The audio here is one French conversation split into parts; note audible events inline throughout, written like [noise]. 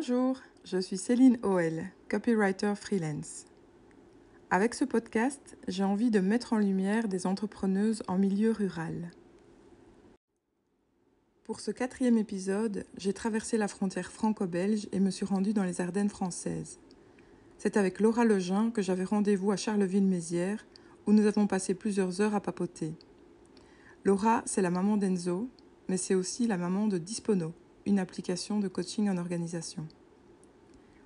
Bonjour, je suis Céline OL, copywriter freelance. Avec ce podcast, j'ai envie de mettre en lumière des entrepreneuses en milieu rural. Pour ce quatrième épisode, j'ai traversé la frontière franco-belge et me suis rendue dans les Ardennes françaises. C'est avec Laura Lejeun que j'avais rendez-vous à Charleville-Mézières, où nous avons passé plusieurs heures à papoter. Laura, c'est la maman d'Enzo, mais c'est aussi la maman de Dispono, une application de coaching en organisation.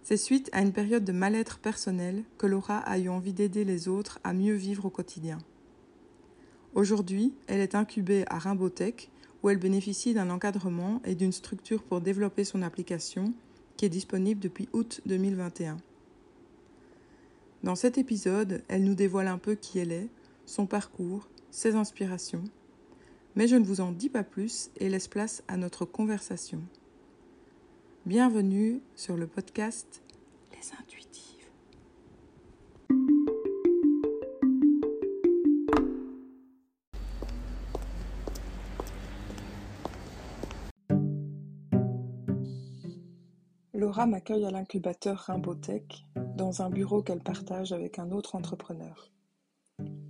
C'est suite à une période de mal-être personnel que Laura a eu envie d'aider les autres à mieux vivre au quotidien. Aujourd'hui, elle est incubée à Rimbotech, où elle bénéficie d'un encadrement et d'une structure pour développer son application qui est disponible depuis août 2021. Dans cet épisode, elle nous dévoile un peu qui elle est, son parcours, ses inspirations, mais je ne vous en dis pas plus et laisse place à notre conversation. Bienvenue sur le podcast Les Intuitives. Laura m'accueille à l'incubateur Rimbotech dans un bureau qu'elle partage avec un autre entrepreneur.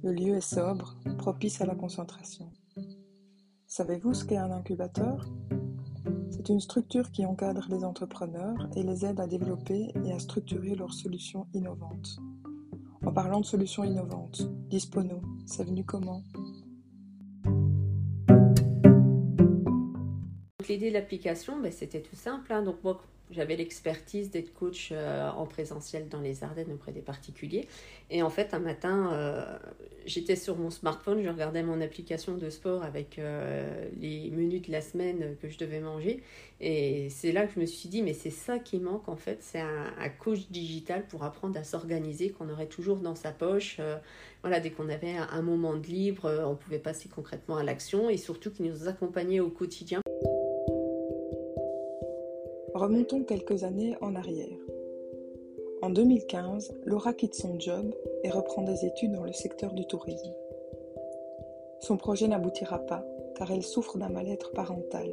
Le lieu est sobre, propice à la concentration. Savez-vous ce qu'est un incubateur? C'est une structure qui encadre les entrepreneurs et les aide à développer et à structurer leurs solutions innovantes. En parlant de solutions innovantes, Dispono, c'est venu comment? L'idée de l'application, ben, c'était tout simple. Hein. Donc moi, j'avais l'expertise d'être coach euh, en présentiel dans les Ardennes auprès des particuliers. Et en fait, un matin, euh, j'étais sur mon smartphone, je regardais mon application de sport avec euh, les menus de la semaine que je devais manger. Et c'est là que je me suis dit, mais c'est ça qui manque en fait, c'est un, coach digital pour apprendre à s'organiser, qu'on aurait toujours dans sa poche. voilà, dès qu'on avait un moment de libre, on pouvait passer concrètement à l'action et surtout qui nous accompagnait au quotidien. Remontons quelques années en arrière. En 2015, Laura quitte son job et reprend des études dans le secteur du tourisme. Son projet n'aboutira pas car elle souffre d'un mal-être parental,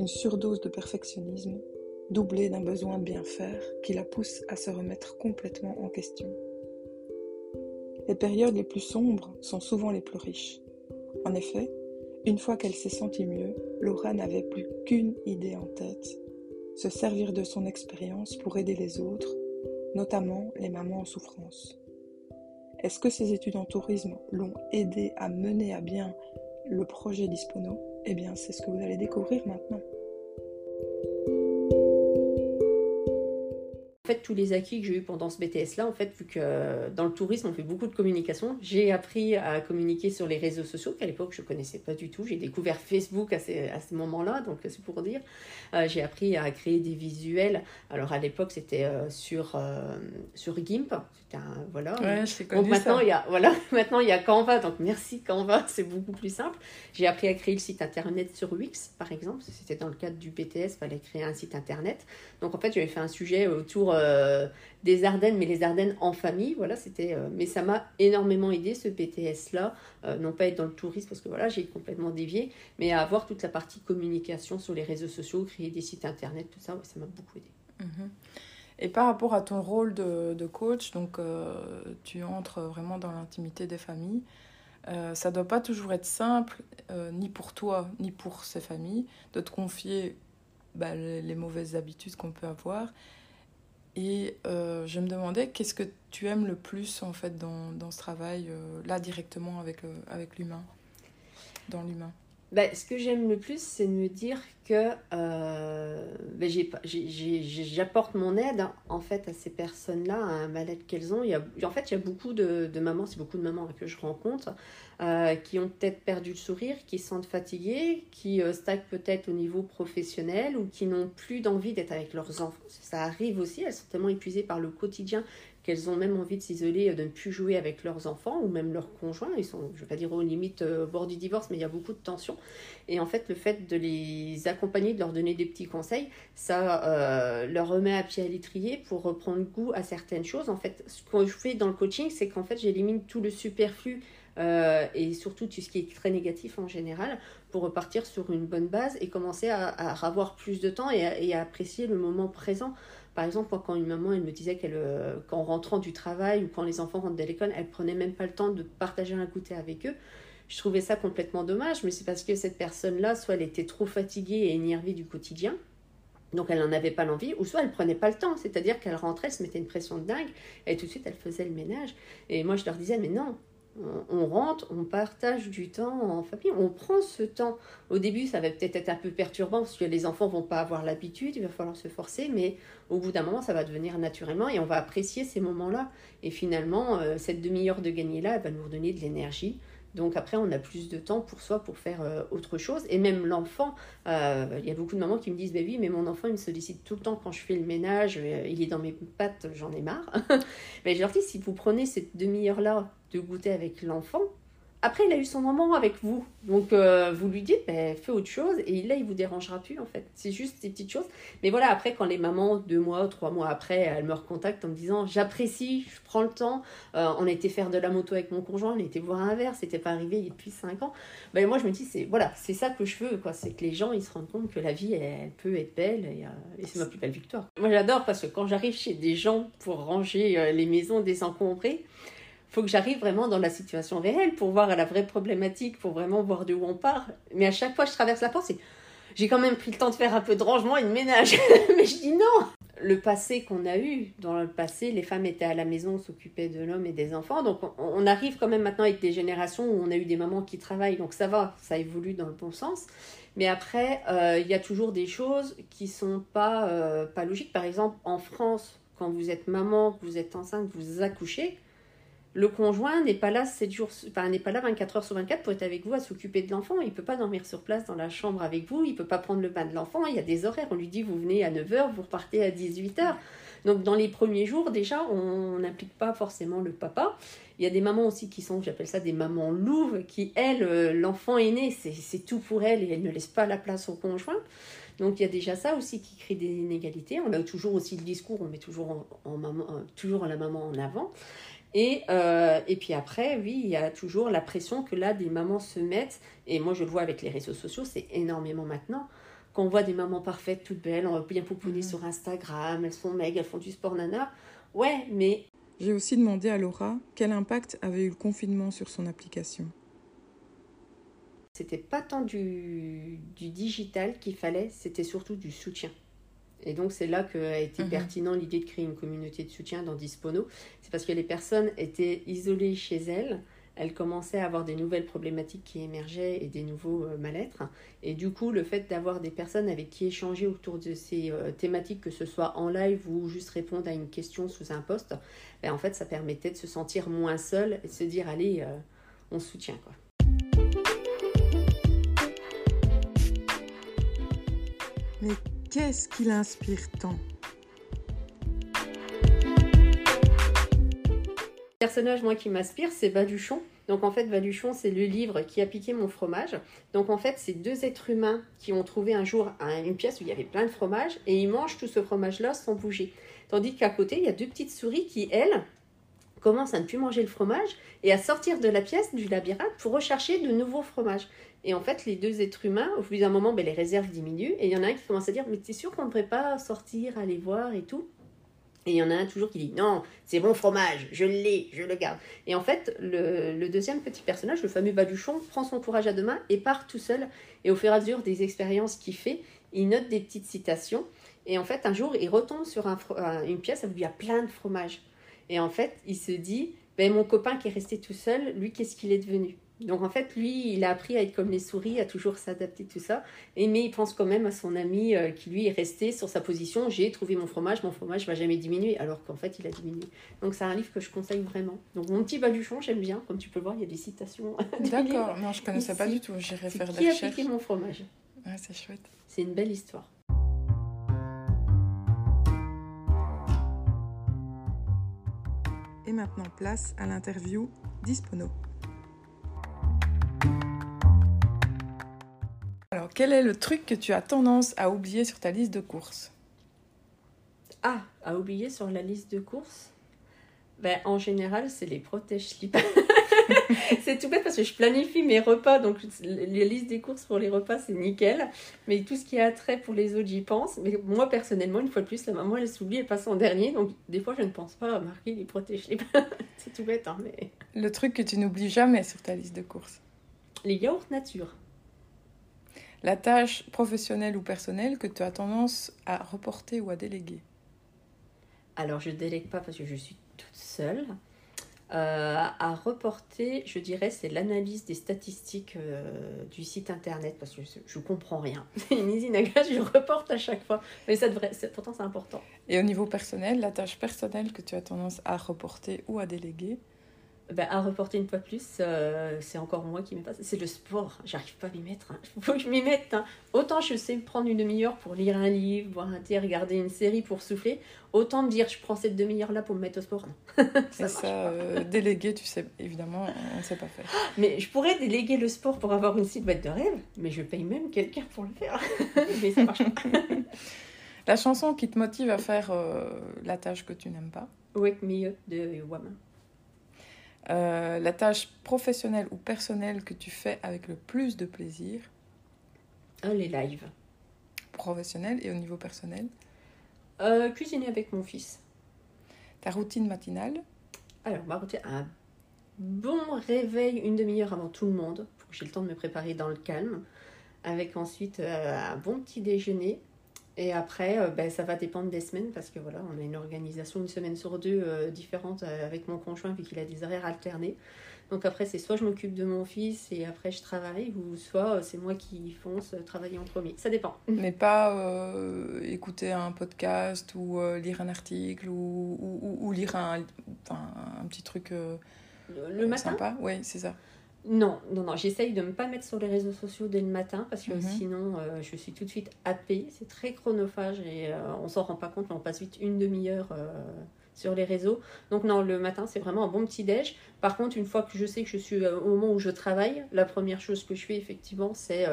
une surdose de perfectionnisme doublée d'un besoin de bien faire qui la pousse à se remettre complètement en question. Les périodes les plus sombres sont souvent les plus riches. En effet, une fois qu'elle s'est sentie mieux, Laura n'avait plus qu'une idée en tête se servir de son expérience pour aider les autres, notamment les mamans en souffrance. Est-ce que ces études en tourisme l'ont aidé à mener à bien le projet Dispono Eh bien, c'est ce que vous allez découvrir maintenant. En fait, tous les acquis que j'ai eu pendant ce BTS-là, en fait, vu que euh, dans le tourisme, on fait beaucoup de communication, j'ai appris à communiquer sur les réseaux sociaux qu'à l'époque, je ne connaissais pas du tout. J'ai découvert Facebook à, ces, à ce moment-là, donc c'est pour dire. Euh, j'ai appris à créer des visuels. Alors, à l'époque, c'était euh, sur, sur GIMP. C'était un, voilà. Ouais, je donc, maintenant, Il y a, voilà, [laughs] maintenant, il y a Canva, donc merci Canva, [laughs] c'est beaucoup plus simple. J'ai appris à créer le site internet sur Wix, par exemple. C'était dans le cadre du BTS, il fallait créer un site internet. Donc, en fait, j'avais fait un sujet autour euh, des Ardennes, mais les Ardennes en famille. Voilà, c'était. Euh, mais ça m'a énormément aidé ce BTS là, euh, non pas être dans le tourisme parce que voilà, j'ai complètement dévié, mais à avoir toute la partie communication sur les réseaux sociaux, créer des sites internet, tout ça, ça m'a beaucoup aidé. Mhm. Et par rapport à ton rôle de, coach, donc tu entres vraiment dans l'intimité des familles. Euh, ça doit pas toujours être simple, ni pour toi, ni pour ces familles, de te confier bah, les, mauvaises habitudes qu'on peut avoir. Et euh, je me demandais qu'est-ce que tu aimes le plus en fait dans, ce travail euh, là directement avec, euh, avec l'humain, dans l'humain. Bah, ce que j'aime le plus, c'est de me dire que bah, j'apporte mon aide en fait à ces personnes-là, à un mal-être qu'elles ont. Il y a, en fait, il y a beaucoup de, mamans, c'est beaucoup de mamans que je rencontre, qui ont peut-être perdu le sourire, qui se sentent fatiguées, qui stagnent peut-être au niveau professionnel ou qui n'ont plus d'envie d'être avec leurs enfants. Ça arrive aussi, elles sont tellement épuisées par le quotidien qu'elles ont même envie de s'isoler, de ne plus jouer avec leurs enfants ou même leurs conjoints. Ils sont, je ne vais pas dire aux limites euh, au bord du divorce, mais il y a beaucoup de tensions. Et en fait, le fait de les accompagner, de leur donner des petits conseils, ça euh, leur remet à pied à l'étrier pour reprendre goût à certaines choses. En fait, ce que je fais dans le coaching, c'est qu'en fait, j'élimine tout le superflu euh, et surtout tout ce qui est très négatif en général, pour repartir sur une bonne base et commencer à, avoir plus de temps et à, apprécier le moment présent. Par exemple, quand une maman, elle me disait qu'elle, euh, qu'en rentrant du travail ou quand les enfants rentrent de l'école, elle prenait même pas le temps de partager un goûter avec eux. Je trouvais ça complètement dommage, mais c'est parce que cette personne-là, soit elle était trop fatiguée et énervée du quotidien, donc elle n'en avait pas l'envie, ou soit elle prenait pas le temps, c'est-à-dire qu'elle rentrait, se mettait une pression de dingue, et tout de suite elle faisait le ménage. Et moi je leur disais, mais non, on rentre, on partage du temps en famille, on prend ce temps. Au début, ça va peut-être être un peu perturbant parce que les enfants vont pas avoir l'habitude, il va falloir se forcer, mais au bout d'un moment, ça va devenir naturellement et on va apprécier ces moments-là. Et finalement, euh, cette demi-heure de gagner-là, elle va nous redonner de l'énergie donc après, on a plus de temps pour soi, pour faire euh, autre chose. Et même l'enfant, euh, il y a beaucoup de mamans qui me disent, bah oui, mais mon enfant, il me sollicite tout le temps quand je fais le ménage, euh, il est dans mes pattes, j'en ai marre. [laughs] mais je leur dis, si vous prenez cette demi-heure-là de goûter avec l'enfant, après, il a eu son moment avec vous. Donc, euh, vous lui dites, ben, fais autre chose. Et là, il vous dérangera plus, en fait? C'est juste des petites choses. Mais voilà, après, quand les mamans, deux mois, trois mois après, elles me recontactent en me disant, j'apprécie, je prends le temps. Euh, on été faire de la moto avec mon conjoint, on été voir un verre, c'était pas arrivé depuis cinq ans. Ben, moi, je me dis, c'est voilà, c'est ça que je veux, quoi. C'est que les gens, ils se rendent compte que la vie, elle, peut être belle. Et, euh, et c'est ma plus belle victoire. Moi, j'adore parce que quand j'arrive chez des gens pour ranger les maisons désencombrées, faut que j'arrive vraiment dans la situation réelle pour voir la vraie problématique, pour vraiment voir de où on part. Mais à chaque fois, je traverse la porte, j'ai quand même pris le temps de faire un peu de rangement et de ménage. [laughs] Mais je dis non Le passé qu'on a eu, dans le passé, les femmes étaient à la maison, s'occupaient de l'homme et des enfants. Donc on, arrive quand même maintenant avec des générations où on a eu des mamans qui travaillent. Donc ça va, ça évolue dans le bon sens. Mais après, euh, il y a toujours des choses qui sont pas, euh, pas logiques. Par exemple, en France, quand vous êtes maman, vous êtes enceinte, vous accouchez, le conjoint n'est pas là 7 jours, enfin, n'est pas là 24 heures sur 24 pour être avec vous à s'occuper de l'enfant. Il peut pas dormir sur place dans la chambre avec vous, il peut pas prendre le bain de l'enfant, il y a des horaires. On lui dit vous venez à 9h, vous repartez à 18h. Donc dans les premiers jours, déjà, on n'implique pas forcément le papa. Il y a des mamans aussi qui sont, j'appelle ça des mamans louves, qui, elles, euh, l'enfant est né, c'est tout pour elles et elles ne laissent pas la place au conjoint. Donc il y a déjà ça aussi qui crée des inégalités. On a toujours aussi le discours, on met toujours, en, maman, euh, toujours la maman en avant. Et, euh, et puis après, oui, il y a toujours la pression que là, des mamans se mettent. Et moi, je le vois avec les réseaux sociaux, c'est énormément maintenant. Quand on voit des mamans parfaites, toutes belles, bien pouponnées mmh. sur Instagram, elles sont maigres, elles font du sport nana. Ouais, mais. J'ai aussi demandé à Laura quel impact avait eu le confinement sur son application. C'était pas tant du, du digital qu'il fallait, c'était surtout du soutien. Et donc c'est là qu'a été mhm. pertinent l'idée de créer une communauté de soutien dans Dispono. C'est parce que les personnes étaient isolées chez elles, elles commençaient à avoir des nouvelles problématiques qui émergeaient et des nouveaux euh, mal-être. Et du coup, le fait d'avoir des personnes avec qui échanger autour de ces euh, thématiques, que ce soit en live ou juste répondre à une question sous un poste, ben, en fait, ça permettait de se sentir moins seul et de se dire, allez, euh, on soutient. Quoi. Mais Qu'est-ce qui l'inspire tant? Le personnage, moi, qui m'inspire, c'est Baduchon. Donc en fait, Baduchon, c'est le livre qui a piqué mon fromage. Donc en fait, c'est deux êtres humains qui ont trouvé un jour une pièce où il y avait plein de fromage et ils mangent tout ce fromage-là sans bouger. Tandis qu'à côté, il y a deux petites souris qui, elles, commencent à ne plus manger le fromage et à sortir de la pièce du labyrinthe pour rechercher de nouveaux fromages. Et en fait, les deux êtres humains, au bout d'un moment, ben, les réserves diminuent. Et il y en a un qui commence à dire Mais t'es sûr qu'on ne devrait pas sortir, aller voir et tout? Et il y en a un toujours qui dit Non, c'est bon fromage, je l'ai, je le garde. Et en fait, le, deuxième petit personnage, le fameux Baduchon, prend son courage à deux mains et part tout seul. Et au fur et à mesure des expériences qu'il fait, il note des petites citations. Et en fait, un jour, il retombe sur une pièce où il y a plein de fromage. Et en fait, il se dit ben, Mon copain qui est resté tout seul, lui, qu'est-ce qu'il est devenu? Donc en fait, lui, il a appris à être comme les souris, à toujours s'adapter, tout ça. Et, mais il pense quand même à son ami euh, qui lui est resté sur sa position. J'ai trouvé mon fromage, mon fromage va jamais diminuer, alors qu'en fait, il a diminué. Donc c'est un livre que je conseille vraiment. Donc mon petit baluchon, j'aime bien. Comme tu peux voir, il y a des citations. [laughs] D'accord, non, je connaissais pas du tout. J'irai faire des recherches. Qui a piqué mon fromage? Ouais, c'est chouette. C'est une belle histoire. Et maintenant, place à l'interview d'Ispono. Quel est le truc que tu as tendance à oublier sur ta liste de courses? Ah, à oublier sur la liste de courses? Ben, En général, c'est les protèges slip. [laughs] c'est tout bête parce que je planifie mes repas, donc les listes des courses pour les repas, c'est nickel. Mais tout ce qui a trait pour les autres, j'y pense. Mais moi, personnellement, une fois de plus, la maman, elle s'oublie, elle passe en dernier. Donc, des fois, je ne pense pas à marquer les protège [laughs] C'est tout bête, hein, mais. Le truc que tu n'oublies jamais sur ta liste de courses? Les yaourts nature. La tâche professionnelle ou personnelle que tu as tendance à reporter ou à déléguer Alors, je délègue pas parce que je suis toute seule. Euh, à reporter, je dirais, c'est l'analyse des statistiques euh, du site internet parce que je, ne comprends rien. C'est une gaz, je reporte à chaque fois. Mais ça devrait, pourtant, c'est important. Et au niveau personnel, la tâche personnelle que tu as tendance à reporter ou à déléguer ben, à reporter une fois plus, euh, c'est encore moi qui m'y passe. C'est le sport. J'arrive pas à m'y mettre. Il hein. faut que je m'y mette. Hein. Autant je sais prendre une demi-heure pour lire un livre, voir un thé, regarder une série pour souffler. Autant me dire je prends cette demi-heure-là pour me mettre au sport. [laughs] ça Et ça, euh, déléguer, tu sais, évidemment, on ne sait pas faire. [gasps] Mais je pourrais déléguer le sport pour avoir une silhouette de rêve, mais je paye même quelqu'un pour le faire. [laughs] mais ça marche pas. La chanson qui te motive à faire euh, la tâche que tu n'aimes pas? Wake Me Up de Woman. Euh, la tâche professionnelle ou personnelle que tu fais avec le plus de plaisir ah, Les lives. Professionnel et au niveau personnel euh, Cuisiner avec mon fils. Ta routine matinale Alors, ma routine, un bon réveil une demi-heure avant tout le monde, pour que j'ai le temps de me préparer dans le calme, avec ensuite euh, un bon petit déjeuner, et après, euh, ben, ça va dépendre des semaines parce que voilà, on a une organisation une semaine sur deux euh, différente euh, avec mon conjoint vu qu'il a des horaires alternés. Donc après, c'est soit je m'occupe de mon fils et après je travaille, ou soit c'est moi qui fonce travailler en premier. Ça dépend. [laughs] Mais pas écouter un podcast ou lire un article ou, ou, ou lire un, un, petit truc le matin? Sympa. Oui, c'est ça. Non, non, non, j'essaye de ne pas mettre sur les réseaux sociaux dès le matin parce que mhm. sinon euh, je suis tout de suite happée. C'est très chronophage et euh, on s'en rend pas compte, mais on passe vite une demi-heure euh, sur les réseaux. Donc non, le matin c'est vraiment un bon petit déj. Par contre, une fois que je sais que je suis au moment où je travaille, la première chose que je fais effectivement c'est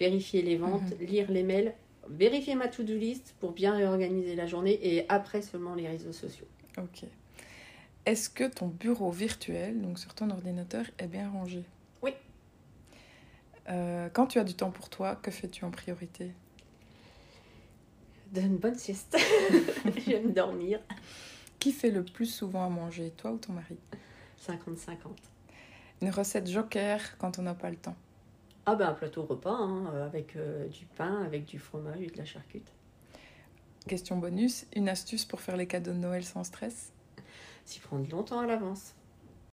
vérifier les ventes, mhm. lire les mails, vérifier ma to-do list pour bien réorganiser la journée et après seulement les réseaux sociaux. Ok. Est-ce que ton bureau virtuel, donc sur ton ordinateur, est bien rangé? Oui. Euh, quand tu as du temps pour toi, que fais-tu en priorité? De une bonne sieste. [laughs] J'aime dormir. Qui fait le plus souvent à manger, toi ou ton mari? 50-50. Une recette joker quand on n'a pas le temps? Ah ben un plateau repas, hein, avec euh, du pain, avec du fromage et de la charcute. Question bonus, une astuce pour faire les cadeaux de Noël sans stress? S'y prendre longtemps à l'avance.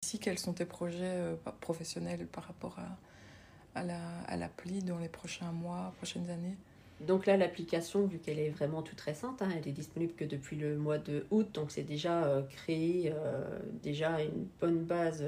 Ici, quels sont tes projets euh, professionnels par rapport à, à l'appli la, dans les prochains mois, prochaines années? Donc là, l'application, vu qu'elle est vraiment toute récente, hein, elle est disponible que depuis le mois de août, donc c'est déjà euh, créé euh, déjà une bonne base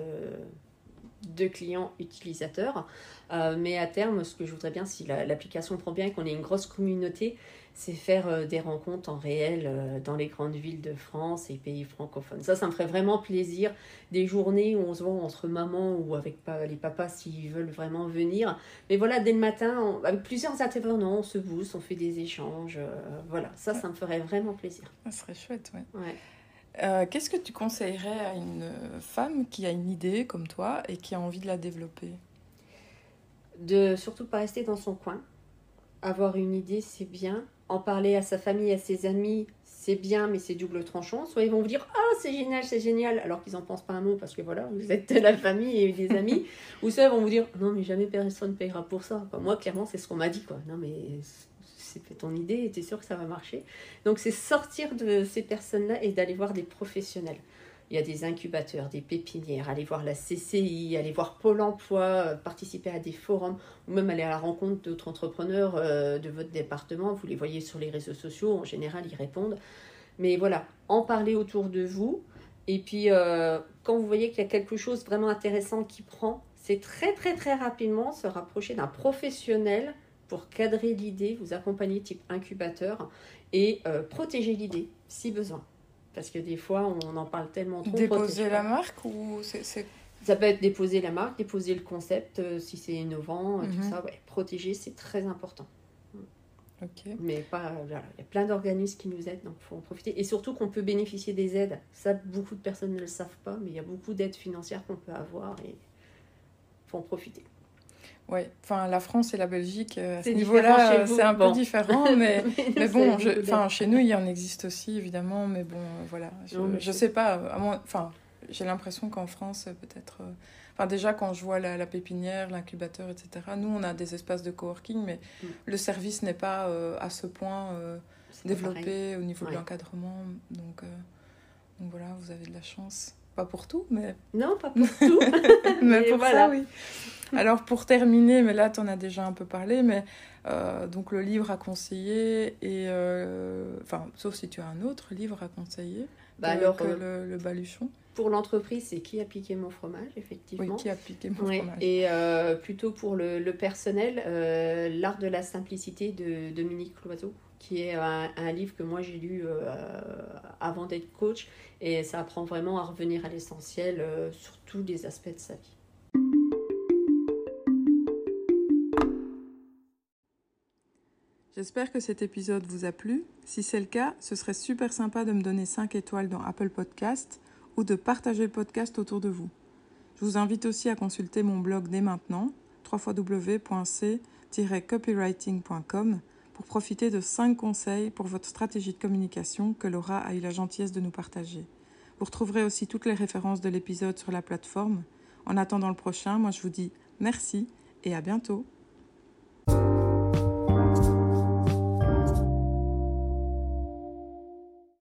de clients utilisateurs. mais à terme, ce que je voudrais bien, si l'application prend bien et qu'on ait une grosse communauté, c'est faire euh, des rencontres en réel euh, dans les grandes villes de France et pays francophones. Ça, ça me ferait vraiment plaisir. Des journées où on se voit entre mamans ou avec les papas s'ils veulent vraiment venir. Mais voilà, dès le matin, avec plusieurs intervenants, on se booste, on fait des échanges. Euh, voilà, ça, ça me ferait vraiment plaisir. Ça serait chouette, ouais. ouais. Qu'est-ce que tu conseillerais à une femme qui a une idée comme toi et qui a envie de la développer? De surtout pas rester dans son coin. Avoir une idée, c'est bien en parler à sa famille, à ses amis, c'est bien, mais c'est double tranchant. Soit ils vont vous dire Ah, c'est génial, c'est génial, alors qu'ils n'en pensent pas un mot parce que voilà, vous êtes de la famille et des amis. [laughs] Ou soit ils vont vous dire Non, mais jamais personne ne payera pour ça. moi, clairement, c'est ce qu'on m'a dit. quoi. Non, mais c'est ton idée et tu es sûr que ça va marcher. Donc, c'est sortir de ces personnes-là et d'aller voir des professionnels. Il y a des incubateurs, des pépinières, aller voir la CCI, aller voir Pôle emploi, euh, participer à des forums, ou même aller à la rencontre d'autres entrepreneurs euh, de votre département. Vous les voyez sur les réseaux sociaux, en général, ils répondent. Mais voilà, en parler autour de vous. Et puis, euh, quand vous voyez qu'il y a quelque chose vraiment intéressant qui prend, c'est très, très, très rapidement se rapprocher d'un professionnel pour cadrer l'idée, vous accompagner type incubateur et protéger l'idée si besoin. Parce que des fois, on en parle tellement trop. Déposer la marque ou c'est... Ça peut être déposer la marque, déposer le concept, euh, si c'est innovant, euh, tout mhm. ça. Ouais. Protéger, c'est très important. Mais pas, il y a plein d'organismes qui nous aident, donc il faut en profiter. Et surtout qu'on peut bénéficier des aides. Ça, beaucoup de personnes ne le savent pas, mais il y a beaucoup d'aides financières qu'on peut avoir et il faut en profiter. Oui, enfin la France et la Belgique, euh, à ce niveau-là, c'est un peu différent, [laughs] mais, mais, bon, je, chez nous, il y en existe aussi, évidemment, mais bon, euh, voilà, je ne sais pas, enfin, j'ai l'impression qu'en France, peut-être... Euh, enfin, déjà, quand je vois la, pépinière, l'incubateur, etc., nous, on a des espaces de coworking, mais mm. le service n'est pas à ce point développé au niveau de l'encadrement. Donc, donc voilà, vous avez de la chance. Pas pour tout, mais... Non, pas pour tout. [laughs] mais, pour ça, oui. Alors pour terminer, mais là tu en as déjà un peu parlé, mais euh, donc le livre à conseiller, et euh, enfin, sauf si tu as un autre livre à conseiller, bah alors, que euh, le, baluchon. Pour l'entreprise, c'est Qui a piqué mon fromage, effectivement. Oui, Qui a piqué mon fromage. Et plutôt pour le, personnel, L'art de la simplicité de Dominique Cloiseau qui est un, livre que moi j'ai lu avant d'être coach et ça apprend vraiment à revenir à l'essentiel sur tous les aspects de sa vie. J'espère que cet épisode vous a plu. Si c'est le cas, ce serait super sympa de me donner 5 étoiles dans Apple Podcast ou de partager le podcast autour de vous. Je vous invite aussi à consulter mon blog dès maintenant, www.c-copywriting.com, pour profiter de 5 conseils pour votre stratégie de communication que Laura a eu la gentillesse de nous partager. Vous retrouverez aussi toutes les références de l'épisode sur la plateforme. En attendant le prochain, moi je vous dis merci et à bientôt.